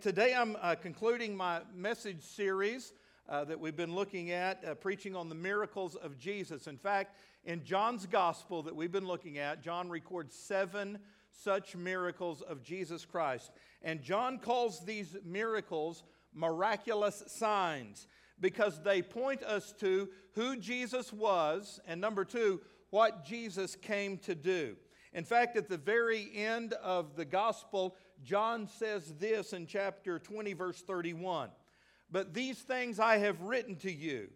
Today I'm uh, concluding my message series uh, that we've been looking at, uh, preaching on the miracles of Jesus. In fact, in John's gospel that we've been looking at, John records seven such miracles of Jesus Christ. And John calls these miracles miraculous signs because they point us to who Jesus was, and number two, what Jesus came to do. In fact, at the very end of the gospel, John says this in chapter 20, verse 31 But these things I have written to you,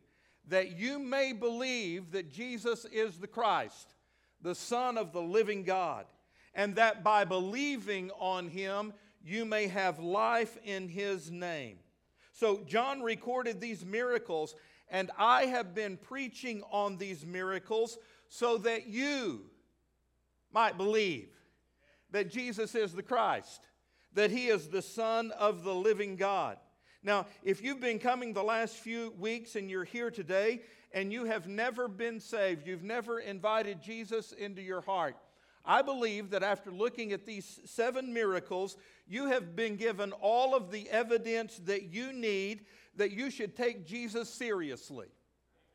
that you may believe that Jesus is the Christ, the Son of the living God, and that by believing on him you may have life in his name. So, John recorded these miracles, and I have been preaching on these miracles so that you might believe that Jesus is the Christ that he is the Son of the living God. Now, if you've been coming the last few weeks and you're here today and you have never been saved, you've never invited Jesus into your heart, I believe that after looking at these seven miracles, you have been given all of the evidence that you need that you should take Jesus seriously.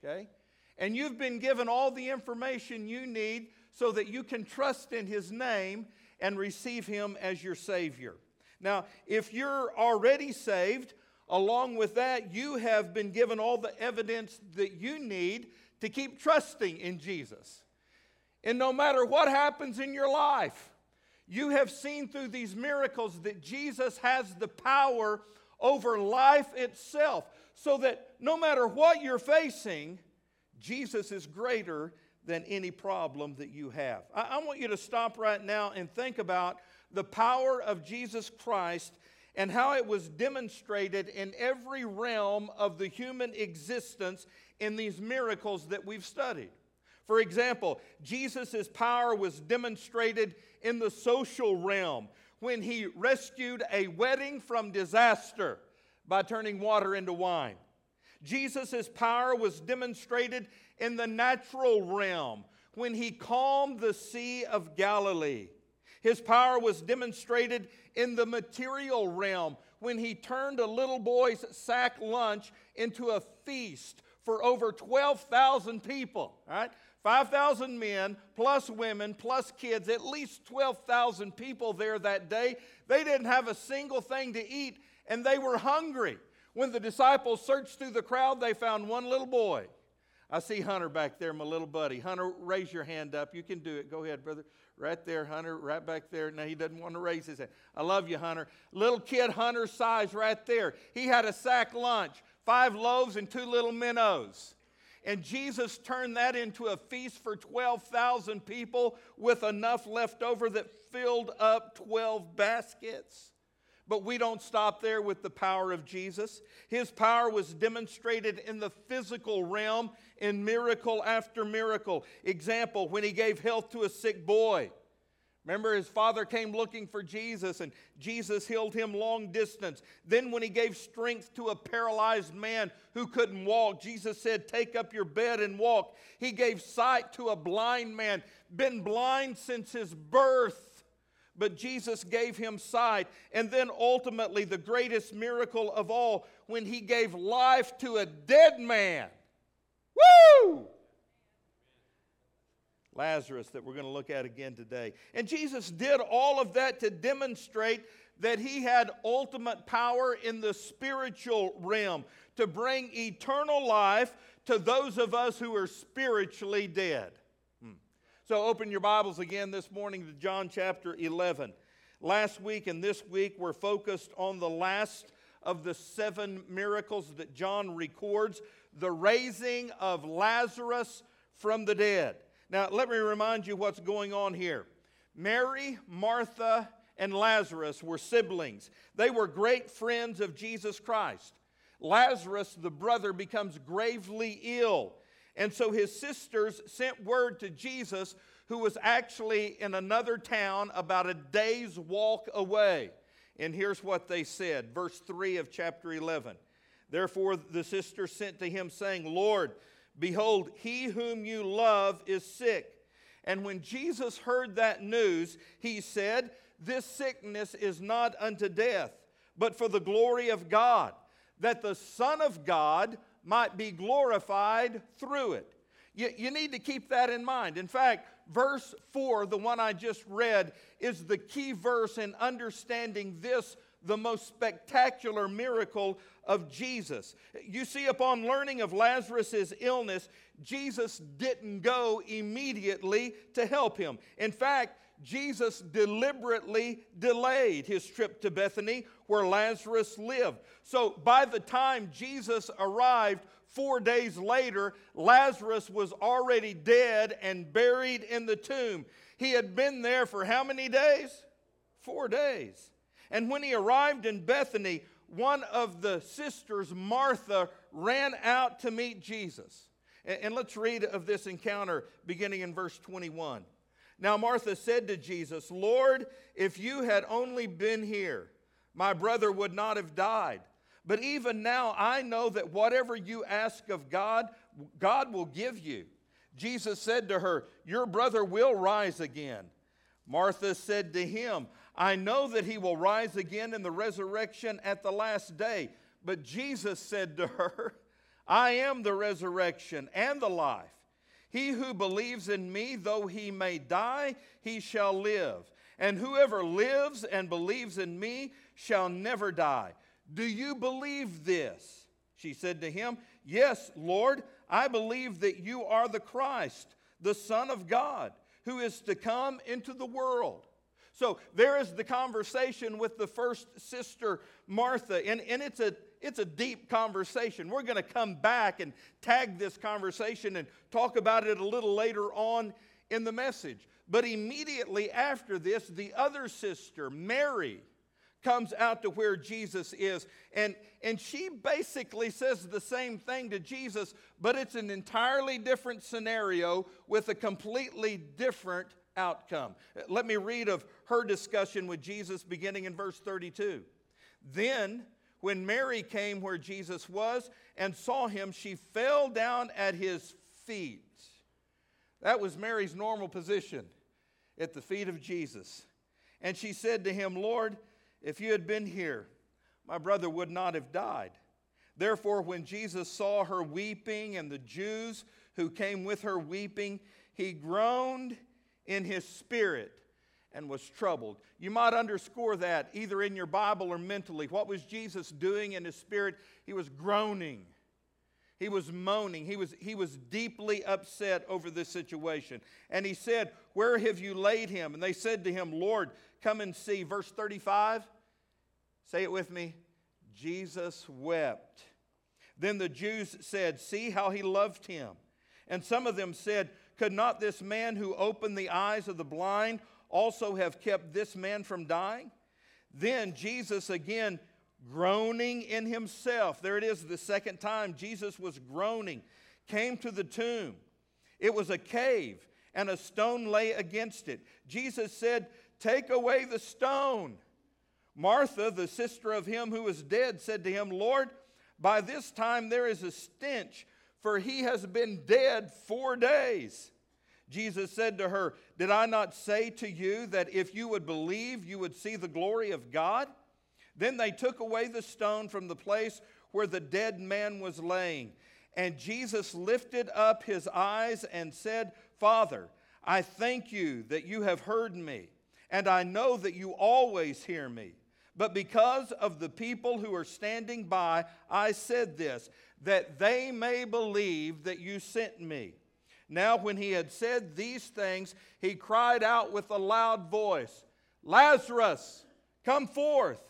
Okay? And you've been given all the information you need so that you can trust in his name and receive him as your Savior. Now, if you're already saved, along with that, you have been given all the evidence that you need to keep trusting in Jesus. And no matter what happens in your life, you have seen through these miracles that Jesus has the power over life itself, so that no matter what you're facing, Jesus is greater than any problem that you have. I, I want you to stop right now and think about the power of Jesus Christ and how it was demonstrated in every realm of the human existence in these miracles that we've studied. For example, Jesus' power was demonstrated in the social realm when he rescued a wedding from disaster by turning water into wine. Jesus' power was demonstrated in the natural realm when he calmed the Sea of Galilee. His power was demonstrated in the material realm when he turned a little boy's sack lunch into a feast for over 12,000 people, right? 5,000 men, plus women, plus kids, at least 12,000 people there that day. They didn't have a single thing to eat, and they were hungry. When the disciples searched through the crowd, they found one little boy. I see Hunter back there, my little buddy. Hunter, raise your hand up. You can do it. Go ahead, brother. Right there, Hunter, right back there. Now he doesn't want to raise his hand. I love you, Hunter. Little kid Hunter size right there. He had a sack lunch, five loaves and two little minnows. And Jesus turned that into a feast for 12,000 people with enough left over that filled up 12 baskets. But we don't stop there with the power of Jesus. His power was demonstrated in the physical realm in miracle after miracle. Example, when he gave health to a sick boy. Remember, his father came looking for Jesus, and Jesus healed him long distance. Then, when he gave strength to a paralyzed man who couldn't walk, Jesus said, Take up your bed and walk. He gave sight to a blind man, been blind since his birth but Jesus gave him sight. And then ultimately, the greatest miracle of all, when he gave life to a dead man. Woo! Lazarus, that we're going to look at again today. And Jesus did all of that to demonstrate that he had ultimate power in the spiritual realm to bring eternal life to those of us who are spiritually dead. So open your Bibles again this morning to John chapter 11. Last week and this week we're focused on the last of the seven miracles that John records the raising of Lazarus from the dead. Now, let me remind you what's going on here. Mary, Martha, and Lazarus were siblings. They were great friends of Jesus Christ. Lazarus, the brother, becomes gravely ill and so his sisters sent word to Jesus, who was actually in another town about a day's walk away. And here's what they said, verse 3 of chapter 11. Therefore the sisters sent to him, saying, Lord, behold, he whom you love is sick. And when Jesus heard that news, he said, This sickness is not unto death but for the glory of God, that the Son of God might be glorified through it. You, you need to keep that in mind. In fact, verse 4, the one I just read, is the key verse in understanding this, the most spectacular miracle of Jesus. You see, upon learning of Lazarus' illness, Jesus didn't go immediately to help him. In fact, Jesus deliberately delayed his trip to Bethany where Lazarus lived. So by the time Jesus arrived, four days later, Lazarus was already dead and buried in the tomb. He had been there for how many days? Four days. And when he arrived in Bethany, one of the sisters, Martha, ran out to meet Jesus. And, let's read of this encounter beginning in verse 21. Now, Martha said to Jesus, Lord, if you had only been here, my brother would not have died. But even now, I know that whatever you ask of God, God will give you. Jesus said to her, Your brother will rise again. Martha said to him, I know that he will rise again in the resurrection at the last day. But Jesus said to her, I am the resurrection and the life. He who believes in me, though he may die, he shall live. And whoever lives and believes in me shall never die. Do you believe this? She said to him, Yes, Lord, I believe that you are the Christ, the Son of God, who is to come into the world. So there is the conversation with the first sister, Martha, and, and it's a it's a deep conversation. We're going to come back and tag this conversation and talk about it a little later on in the message. But immediately after this, the other sister, Mary, comes out to where Jesus is. And, and she basically says the same thing to Jesus, but it's an entirely different scenario with a completely different outcome. Let me read of her discussion with Jesus beginning in verse 32. Then when Mary came where Jesus was and saw him, she fell down at his feet. That was Mary's normal position at the feet of Jesus. And she said to him, Lord, if you had been here, my brother would not have died. Therefore, when Jesus saw her weeping and the Jews who came with her weeping, he groaned in his spirit and was troubled. You might underscore that either in your Bible or mentally. What was Jesus doing in his spirit? He was groaning. He was moaning. He was, he was deeply upset over this situation. And he said, Where have you laid him? And they said to him, Lord, come and see. Verse 35. Say it with me. Jesus wept. Then the Jews said, See how he loved him. And some of them said, Could not this man who opened the eyes of the blind also have kept this man from dying? Then Jesus again groaning in himself. There it is, the second time Jesus was groaning, came to the tomb. It was a cave, and a stone lay against it. Jesus said, Take away the stone. Martha, the sister of him who was dead, said to him, Lord, by this time there is a stench, for he has been dead four days. Jesus said to her, Did I not say to you that if you would believe, you would see the glory of God? Then they took away the stone from the place where the dead man was laying. And Jesus lifted up his eyes and said, Father, I thank you that you have heard me, and I know that you always hear me. But because of the people who are standing by, I said this, that they may believe that you sent me. Now, when he had said these things, he cried out with a loud voice, Lazarus, come forth.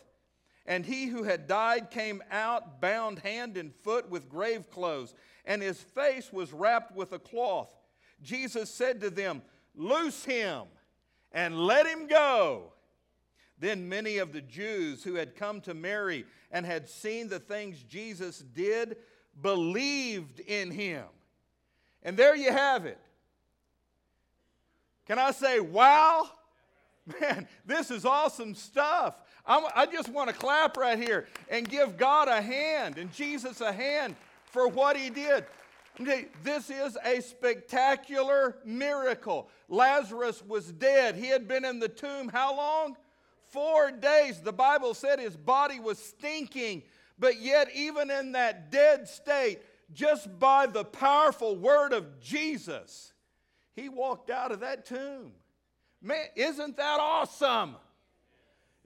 And he who had died came out, bound hand and foot with grave clothes, and his face was wrapped with a cloth. Jesus said to them, Loose him and let him go. Then many of the Jews who had come to Mary and had seen the things Jesus did believed in him. And there you have it. Can I say, wow? Man, this is awesome stuff. I'm, i just want to clap right here and give God a hand and Jesus a hand for what he did. This is a spectacular miracle. Lazarus was dead. He had been in the tomb how long? Four days. The Bible said his body was stinking, but yet, even in that dead state, just by the powerful word of Jesus, he walked out of that tomb. Man, isn't that awesome?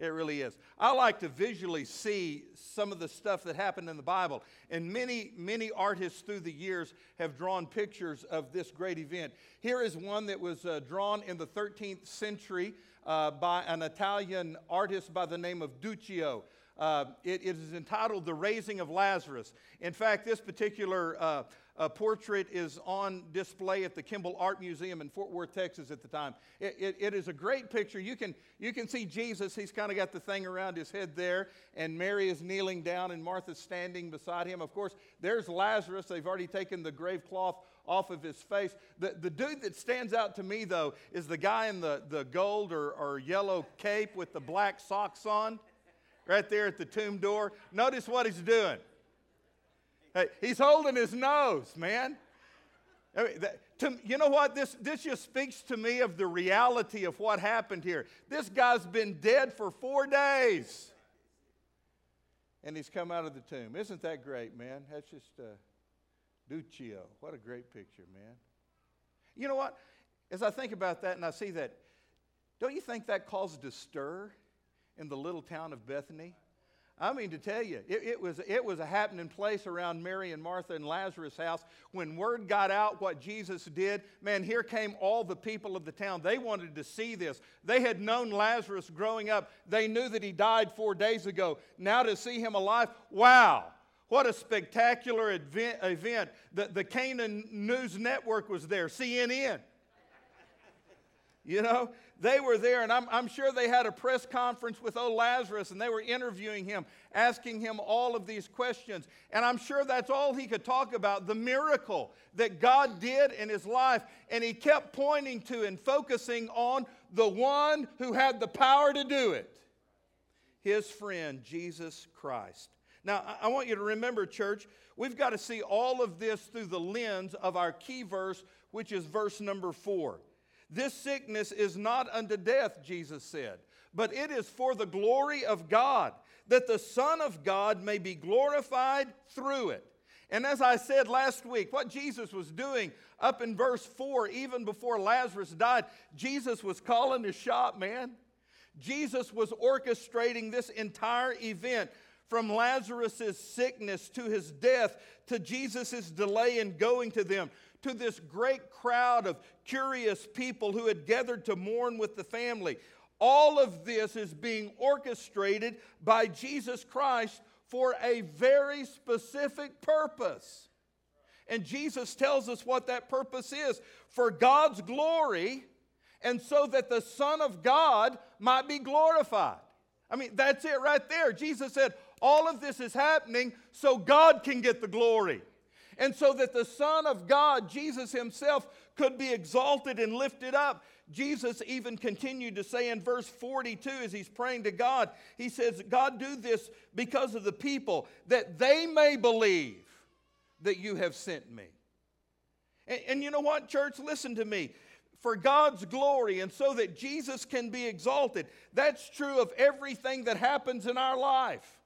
It really is. I like to visually see some of the stuff that happened in the Bible. And many, many artists through the years have drawn pictures of this great event. Here is one that was uh, drawn in the 13th century uh, by an Italian artist by the name of Duccio. Uh, it, it is entitled The Raising of Lazarus. In fact, this particular uh, uh, portrait is on display at the Kimbell Art Museum in Fort Worth, Texas at the time. It, it, it is a great picture. You can, you can see Jesus. He's kind of got the thing around his head there, and Mary is kneeling down, and Martha's standing beside him. Of course, there's Lazarus. They've already taken the grave cloth off of his face. The, the dude that stands out to me, though, is the guy in the, the gold or, or yellow cape with the black socks on right there at the tomb door. Notice what he's doing. Hey, he's holding his nose, man. I mean, that, to, you know what? This, this just speaks to me of the reality of what happened here. This guy's been dead for four days. And he's come out of the tomb. Isn't that great, man? That's just uh, Duccio. What a great picture, man. You know what? As I think about that and I see that, don't you think that caused a stir in the little town of Bethany. I mean to tell you, it, it, was, it was a happening place around Mary and Martha and Lazarus' house. When word got out what Jesus did, man, here came all the people of the town. They wanted to see this. They had known Lazarus growing up, they knew that he died four days ago. Now to see him alive, wow. What a spectacular event. event. The, the Canaan News Network was there, CNN. You know, they were there, and I'm, I'm, sure they had a press conference with old Lazarus, and they were interviewing him, asking him all of these questions. And I'm sure that's all he could talk about the miracle that God did in his life. And he kept pointing to and focusing on the one who had the power to do it his friend, Jesus Christ. Now, I want you to remember, church, we've got to see all of this through the lens of our key verse, which is verse number four. This sickness is not unto death, Jesus said, but it is for the glory of God, that the Son of God may be glorified through it. And as I said last week, what Jesus was doing up in verse 4, even before Lazarus died, Jesus was calling his shot, man. Jesus was orchestrating this entire event from Lazarus' sickness to his death to Jesus' delay in going to them to this great crowd of curious people who had gathered to mourn with the family. All of this is being orchestrated by Jesus Christ for a very specific purpose. And Jesus tells us what that purpose is for God's glory, and so that the Son of God might be glorified. I mean, that's it right there. Jesus said, All of this is happening so God can get the glory and so that the Son of God, Jesus Himself, could be exalted and lifted up. Jesus even continued to say in verse 42 as he's praying to God, He says, God, do this because of the people, that they may believe that you have sent me. And, and you know what, church? Listen to me for God's glory and so that Jesus can be exalted. That's true of everything that happens in our life,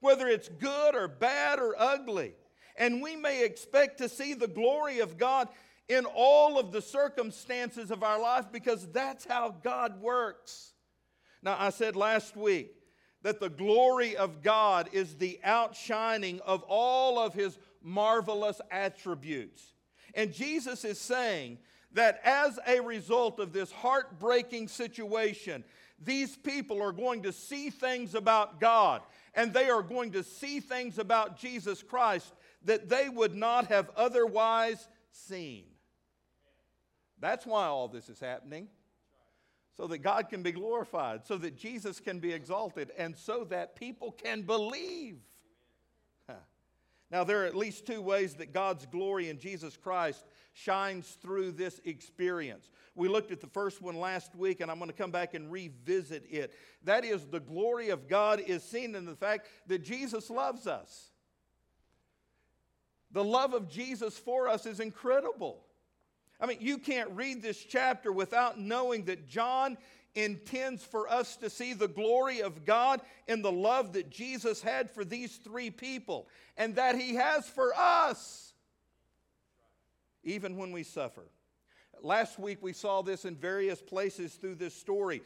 whether it's good or bad or ugly and we may expect to see the glory of God in all of the circumstances of our life because that's how God works. Now, I said last week that the glory of God is the outshining of all of his marvelous attributes. And Jesus is saying that as a result of this heartbreaking situation, these people are going to see things about God and they are going to see things about Jesus Christ that they would not have otherwise seen. That's why all this is happening. So that God can be glorified, so that Jesus can be exalted, and so that people can believe. Now, there are at least two ways that God's glory in Jesus Christ shines through this experience. We looked at the first one last week, and I'm going to come back and revisit it. That is, the glory of God is seen in the fact that Jesus loves us. The love of Jesus for us is incredible. I mean, you can't read this chapter without knowing that John intends for us to see the glory of God in the love that Jesus had for these three people and that He has for us, even when we suffer. Last week we saw this in various places through this story.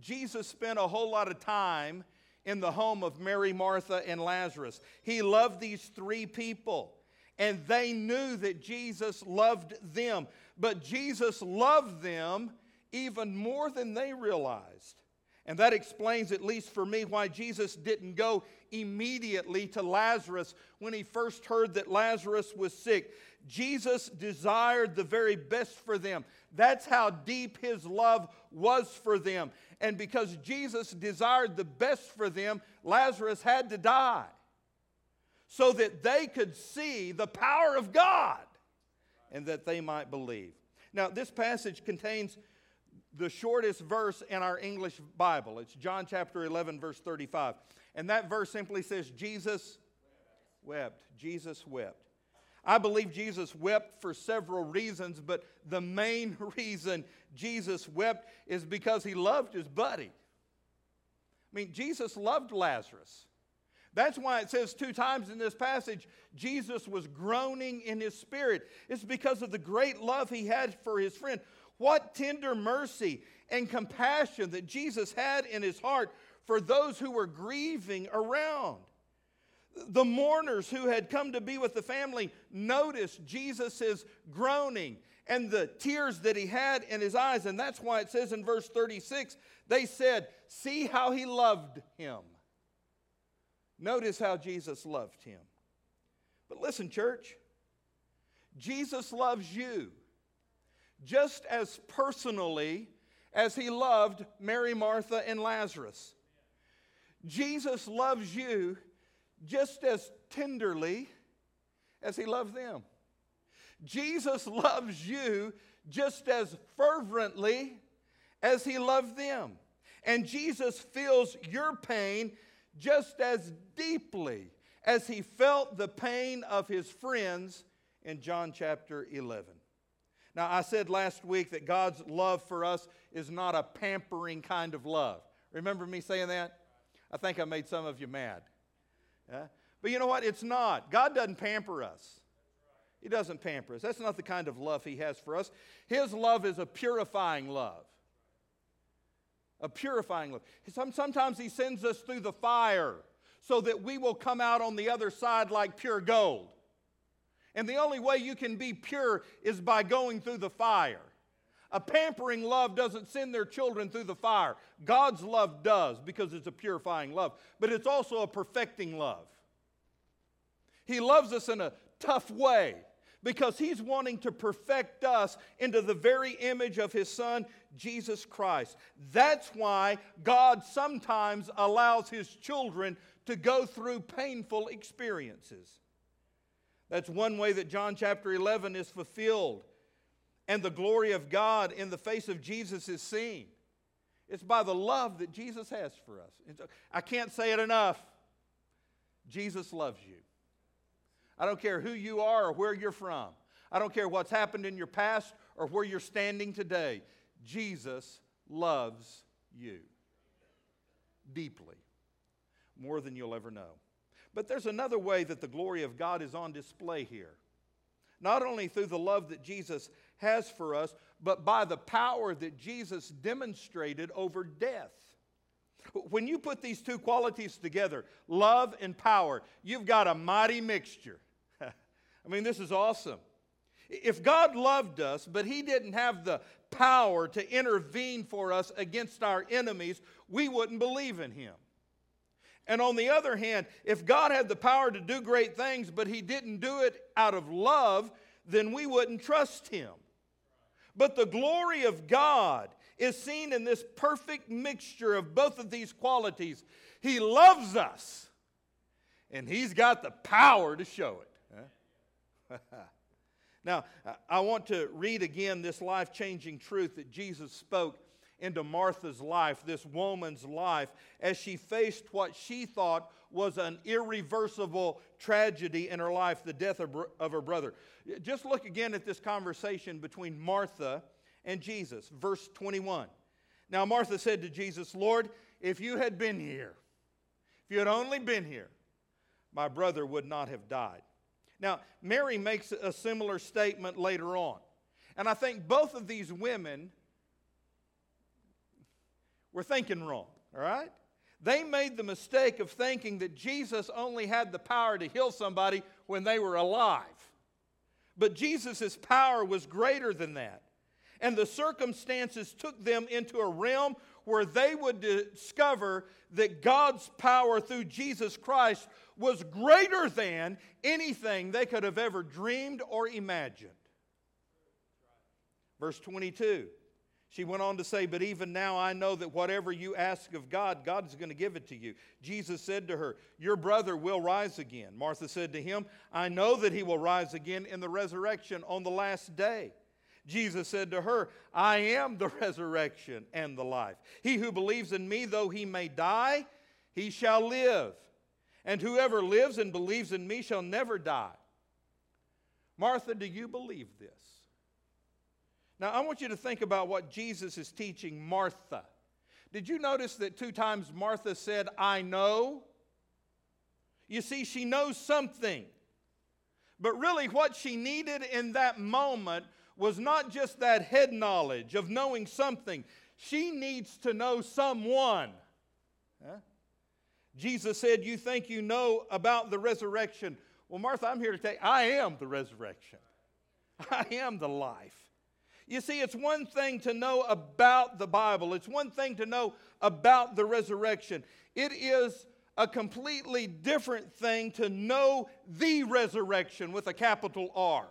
Jesus spent a whole lot of time in the home of Mary, Martha, and Lazarus. He loved these three people, and they knew that Jesus loved them. But Jesus loved them even more than they realized. And that explains, at least for me, why Jesus didn't go immediately to Lazarus when he first heard that Lazarus was sick. Jesus desired the very best for them. That's how deep his love was for them. And because Jesus desired the best for them, Lazarus had to die so that they could see the power of God and that they might believe. Now, this passage contains the shortest verse in our English Bible. It's John chapter 11, verse 35. And that verse simply says, Jesus wept. Jesus wept. I believe Jesus wept for several reasons, but the main reason Jesus wept is because he loved his buddy. I mean, Jesus loved Lazarus. That's why it says two times in this passage, Jesus was groaning in his spirit. It's because of the great love he had for his friend. What tender mercy and compassion that Jesus had in his heart for those who were grieving around. The mourners who had come to be with the family noticed Jesus' groaning and the tears that he had in his eyes. And that's why it says in verse 36 they said, See how he loved him. Notice how Jesus loved him. But listen, church, Jesus loves you just as personally as he loved Mary, Martha, and Lazarus. Jesus loves you just as tenderly as he loved them. Jesus loves you just as fervently as he loved them. And Jesus feels your pain just as deeply as he felt the pain of his friends in John chapter 11. Now, I said last week that God's love for us is not a pampering kind of love. Remember me saying that? I think I made some of you mad. Yeah? But you know what? It's not. God doesn't pamper us. He doesn't pamper us. That's not the kind of love He has for us. His love is a purifying love. A purifying love. Sometimes He sends us through the fire so that we will come out on the other side like pure gold. And the only way you can be pure is by going through the fire. A pampering love doesn't send their children through the fire. God's love does because it's a purifying love, but it's also a perfecting love. He loves us in a tough way because He's wanting to perfect us into the very image of His Son, Jesus Christ. That's why God sometimes allows His children to go through painful experiences. That's one way that John chapter 11 is fulfilled and the glory of God in the face of Jesus is seen. It's by the love that Jesus has for us. I can't say it enough. Jesus loves you. I don't care who you are or where you're from. I don't care what's happened in your past or where you're standing today. Jesus loves you deeply, more than you'll ever know. But there's another way that the glory of God is on display here. Not only through the love that Jesus has for us, but by the power that Jesus demonstrated over death. When you put these two qualities together, love and power, you've got a mighty mixture. I mean, this is awesome. If God loved us, but He didn't have the power to intervene for us against our enemies, we wouldn't believe in Him. And on the other hand, if God had the power to do great things, but He didn't do it out of love, then we wouldn't trust Him. But the glory of God is seen in this perfect mixture of both of these qualities. He loves us, and He's got the power to show it. now, I want to read again this life changing truth that Jesus spoke into Martha's life, this woman's life, as she faced what she thought was an irreversible tragedy in her life the death of, of her brother. Just look again at this conversation between Martha and Jesus. Verse 21. Now, Martha said to Jesus, Lord, if you had been here, if you had only been here, my brother would not have died. Now, Mary makes a similar statement later on. And I think both of these women were thinking wrong, all right? They made the mistake of thinking that Jesus only had the power to heal somebody when they were alive. But Jesus' power was greater than that. And the circumstances took them into a realm where they would discover that God's power through Jesus Christ was greater than anything they could have ever dreamed or imagined. Verse 22, she went on to say, But even now I know that whatever you ask of God, God is going to give it to you. Jesus said to her, Your brother will rise again. Martha said to him, I know that he will rise again in the resurrection on the last day. Jesus said to her, I am the resurrection and the life. He who believes in me, though he may die, he shall live. And whoever lives and believes in me shall never die. Martha, do you believe this? Now, I want you to think about what Jesus is teaching Martha. Did you notice that two times Martha said, I know? You see, she knows something. But really, what she needed in that moment was not just that head knowledge of knowing something, she needs to know someone. Huh? Jesus said, You think you know about the resurrection. Well, Martha, I'm here to tell you, I am the resurrection, I am the life. You see, it's one thing to know about the Bible, it's one thing to know about the resurrection. It is a completely different thing to know the resurrection with a capital R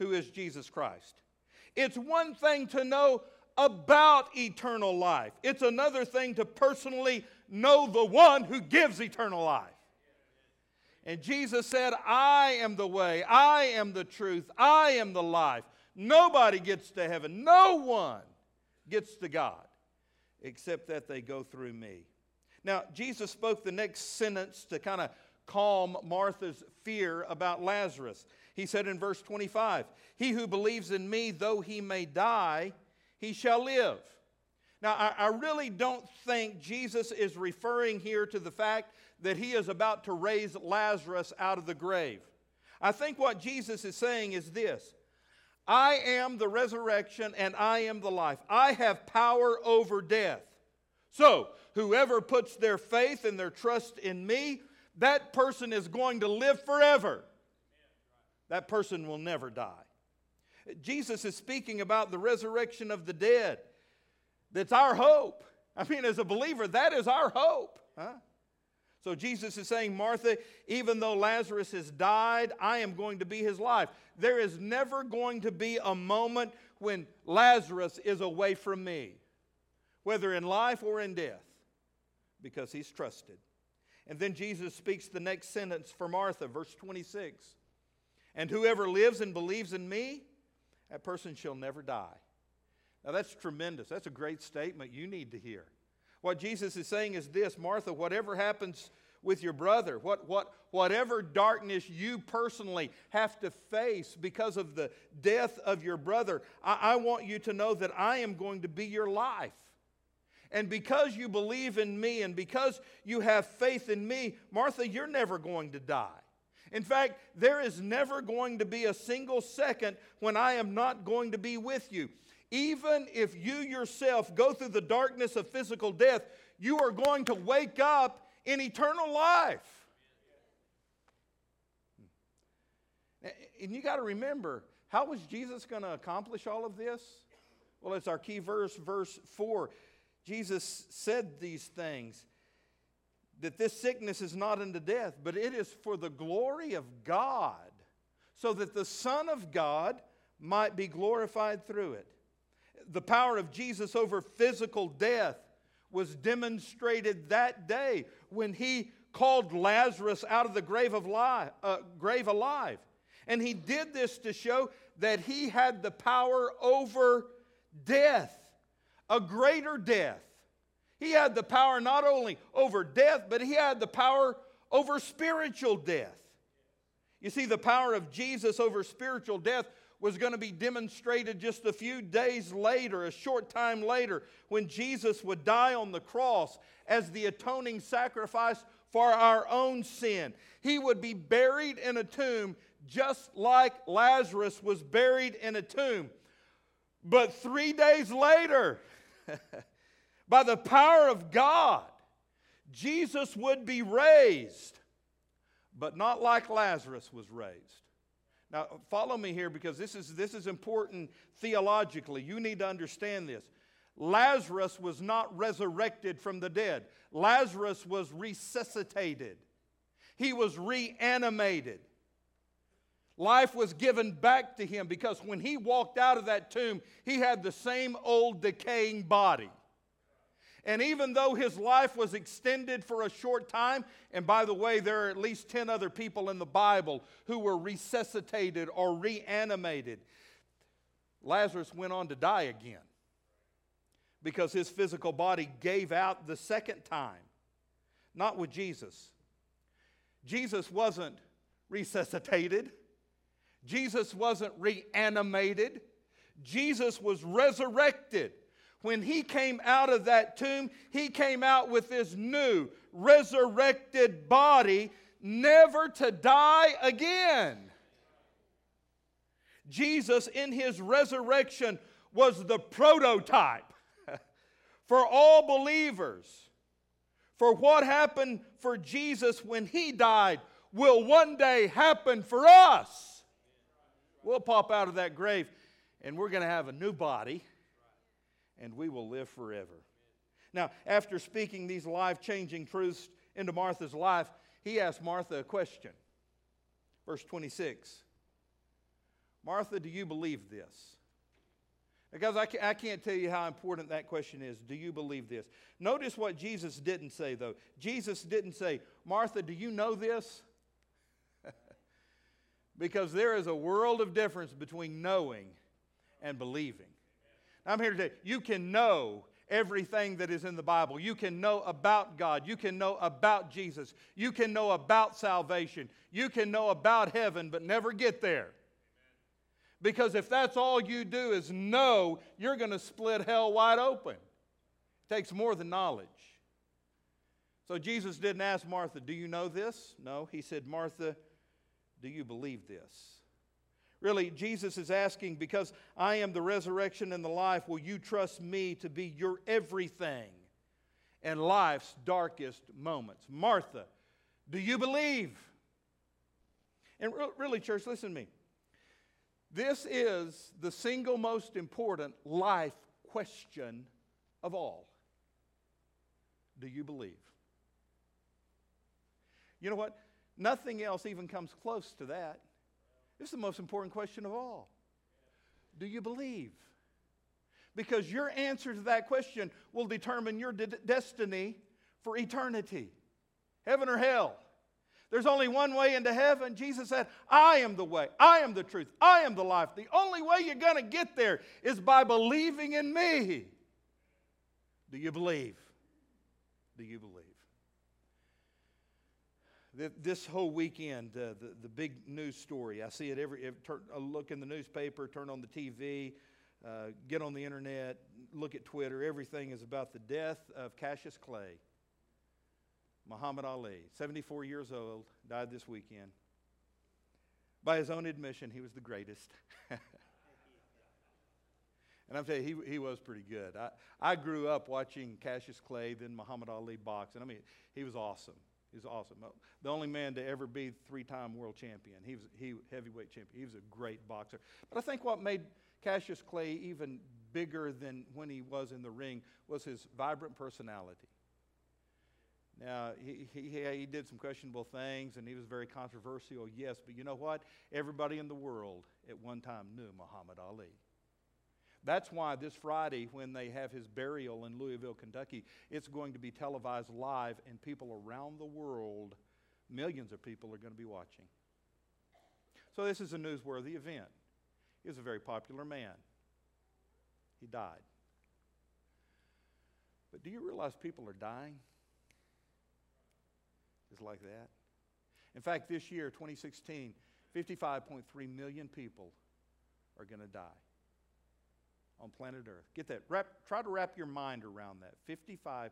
who is Jesus Christ. It's one thing to know about eternal life, it's another thing to personally know the one who gives eternal life. And Jesus said, I am the way, I am the truth, I am the life. Nobody gets to heaven, no one gets to God except that they go through me. Now, Jesus spoke the next sentence to kind of calm Martha's fear about Lazarus. He said in verse 25, He who believes in me, though he may die, he shall live. Now, I, I, really don't think Jesus is referring here to the fact that he is about to raise Lazarus out of the grave. I think what Jesus is saying is this I am the resurrection and I am the life. I have power over death. So, whoever puts their faith and their trust in me, that person is going to live forever that person will never die. Jesus is speaking about the resurrection of the dead. That's our hope. I mean, as a believer, that is our hope. Huh? So Jesus is saying, Martha, even though Lazarus has died, I am going to be his life. There is never going to be a moment when Lazarus is away from me, whether in life or in death, because he's trusted. And then Jesus speaks the next sentence for Martha, verse 26. And whoever lives and believes in me, that person shall never die. Now that's tremendous. That's a great statement you need to hear. What Jesus is saying is this Martha, whatever happens with your brother, what, what, whatever darkness you personally have to face because of the death of your brother, I, I want you to know that I am going to be your life. And because you believe in me and because you have faith in me, Martha, you're never going to die. In fact, there is never going to be a single second when I am not going to be with you. Even if you yourself go through the darkness of physical death, you are going to wake up in eternal life. Hmm. And you got to remember, how was Jesus going to accomplish all of this? Well, it's our key verse, verse 4. Jesus said these things that this sickness is not unto death, but it is for the glory of God, so that the Son of God might be glorified through it. The power of Jesus over physical death was demonstrated that day when he called Lazarus out of the grave, of uh, grave alive. And he did this to show that he had the power over death, a greater death he had the power not only over death, but he had the power over spiritual death. You see, the power of Jesus over spiritual death was going to be demonstrated just a few days later, a short time later, when Jesus would die on the cross as the atoning sacrifice for our own sin. He would be buried in a tomb just like Lazarus was buried in a tomb. But three days later, by the power of God, Jesus would be raised, but not like Lazarus was raised. Now, follow me here because this is, this is important theologically. You need to understand this. Lazarus was not resurrected from the dead, Lazarus was resuscitated, he was reanimated. Life was given back to him because when he walked out of that tomb, he had the same old decaying body. And even though his life was extended for a short time, and by the way, there are at least 10 other people in the Bible who were resuscitated or reanimated, Lazarus went on to die again because his physical body gave out the second time. Not with Jesus. Jesus wasn't resuscitated, Jesus wasn't reanimated, Jesus was resurrected. When he came out of that tomb, he came out with this new, resurrected body, never to die again. Jesus, in his resurrection, was the prototype for all believers. For what happened for Jesus when he died will one day happen for us. We'll pop out of that grave and we're going to have a new body and we will live forever. Now, after speaking these life changing truths into Martha's life, he asked Martha a question. Verse 26 Martha, do you believe this? Because I can't tell you how important that question is. Do you believe this? Notice what Jesus didn't say, though. Jesus didn't say, Martha, do you know this? because there is a world of difference between knowing and believing. I'm here today. You can know everything that is in the Bible. You can know about God. You can know about Jesus. You can know about salvation. You can know about heaven, but never get there. Because if that's all you do is know, you're going to split hell wide open. It takes more than knowledge. So Jesus didn't ask Martha, Do you know this? No. He said, Martha, do you believe this? Really, Jesus is asking, because I am the resurrection and the life, will you trust me to be your everything in life's darkest moments? Martha, do you believe? And really, church, listen to me. This is the single most important life question of all. Do you believe? You know what? Nothing else even comes close to that. This is the most important question of all. Do you believe? Because your answer to that question will determine your de- destiny for eternity heaven or hell. There's only one way into heaven. Jesus said, I am the way, I am the truth, I am the life. The only way you're going to get there is by believing in me. Do you believe? Do you believe? This whole weekend, uh, the, the big news story, I see it every, every turn, I look in the newspaper, turn on the TV, uh, get on the internet, look at Twitter. Everything is about the death of Cassius Clay, Muhammad Ali, 74 years old, died this weekend. By his own admission, he was the greatest. and I'm telling you, he, he was pretty good. I, I grew up watching Cassius Clay, then Muhammad Ali box, and I mean, he was awesome. He's awesome. Uh, the only man to ever be three-time world champion. He was he heavyweight champion. He was a great boxer. But I think what made Cassius Clay even bigger than when he was in the ring was his vibrant personality. Now, he, he, he did some questionable things and he was very controversial, yes, but you know what? Everybody in the world at one time knew Muhammad Ali. That's why this Friday, when they have his burial in Louisville, Kentucky, it's going to be televised live, and people around the world, millions of people, are going to be watching. So, this is a newsworthy event. He was a very popular man. He died. But do you realize people are dying? It's like that. In fact, this year, 2016, 55.3 million people are going to die on planet Earth. Get that. Wrap, try to wrap your mind around that. 55.3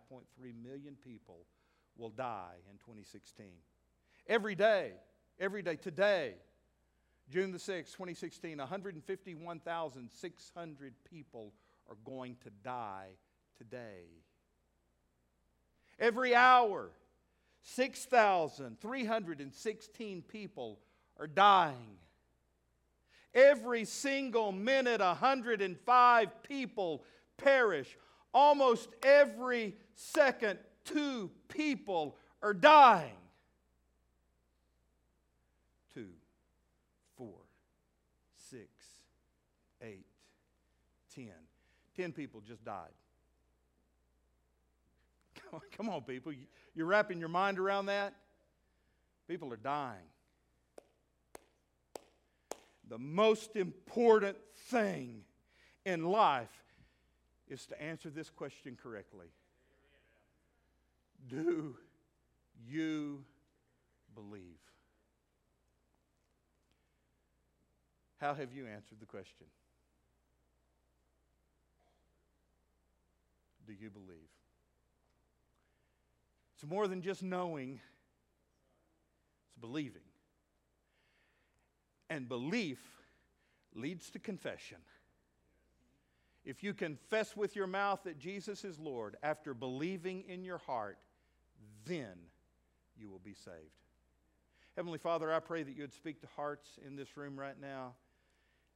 million people will die in 2016. Every day, every day, today, June the 6th, 2016, 151,600 people are going to die today. Every hour, 6,316 people are dying. Every single minute, 105 people perish. Almost every second, two people are dying. Two, four, six, eight, ten. Ten people just died. Come on, people. You're wrapping your mind around that? People are dying. The most important thing in life is to answer this question correctly Do you believe? How have you answered the question? Do you believe? It's more than just knowing, it's believing. And belief leads to confession. If you confess with your mouth that Jesus is Lord after believing in your heart, then you will be saved. Heavenly Father, I pray that you would speak to hearts in this room right now.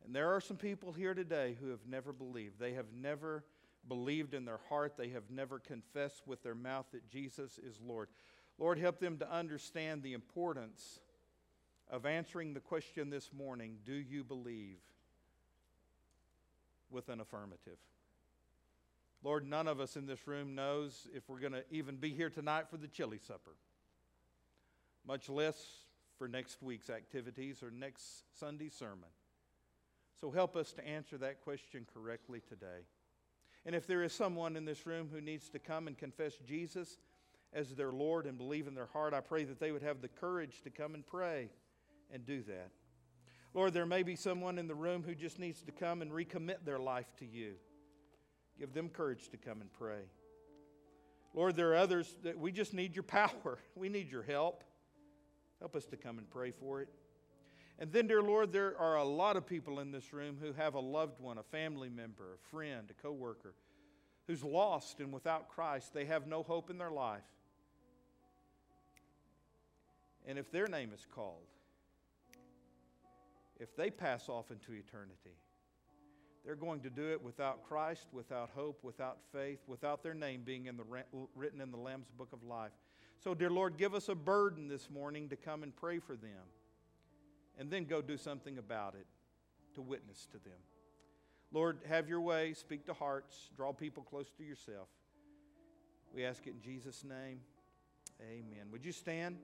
And there are some people here today who have never believed. They have never believed in their heart, they have never confessed with their mouth that Jesus is Lord. Lord, help them to understand the importance of answering the question this morning Do you believe? with an affirmative. Lord, none of us in this room knows if we're going to even be here tonight for the chili supper, much less for next week's activities or next Sunday's sermon. So help us to answer that question correctly today. And if there is someone in this room who needs to come and confess Jesus as their Lord and believe in their heart, I pray that they would have the courage to come and pray and do that. Lord, there may be someone in the room who just needs to come and recommit their life to you. Give them courage to come and pray. Lord, there are others that we just need your power. We need your help. Help us to come and pray for it. And then, dear Lord, there are a lot of people in this room who have a loved one, a family member, a friend, a coworker, who's lost and without Christ. They have no hope in their life. And if their name is called, if they pass off into eternity, they're going to do it without Christ, without hope, without faith, without their name being in the, written in the Lamb's book of life. So, dear Lord, give us a burden this morning to come and pray for them and then go do something about it to witness to them. Lord, have your way, speak to hearts, draw people close to yourself. We ask it in Jesus' name. Amen. Would you stand?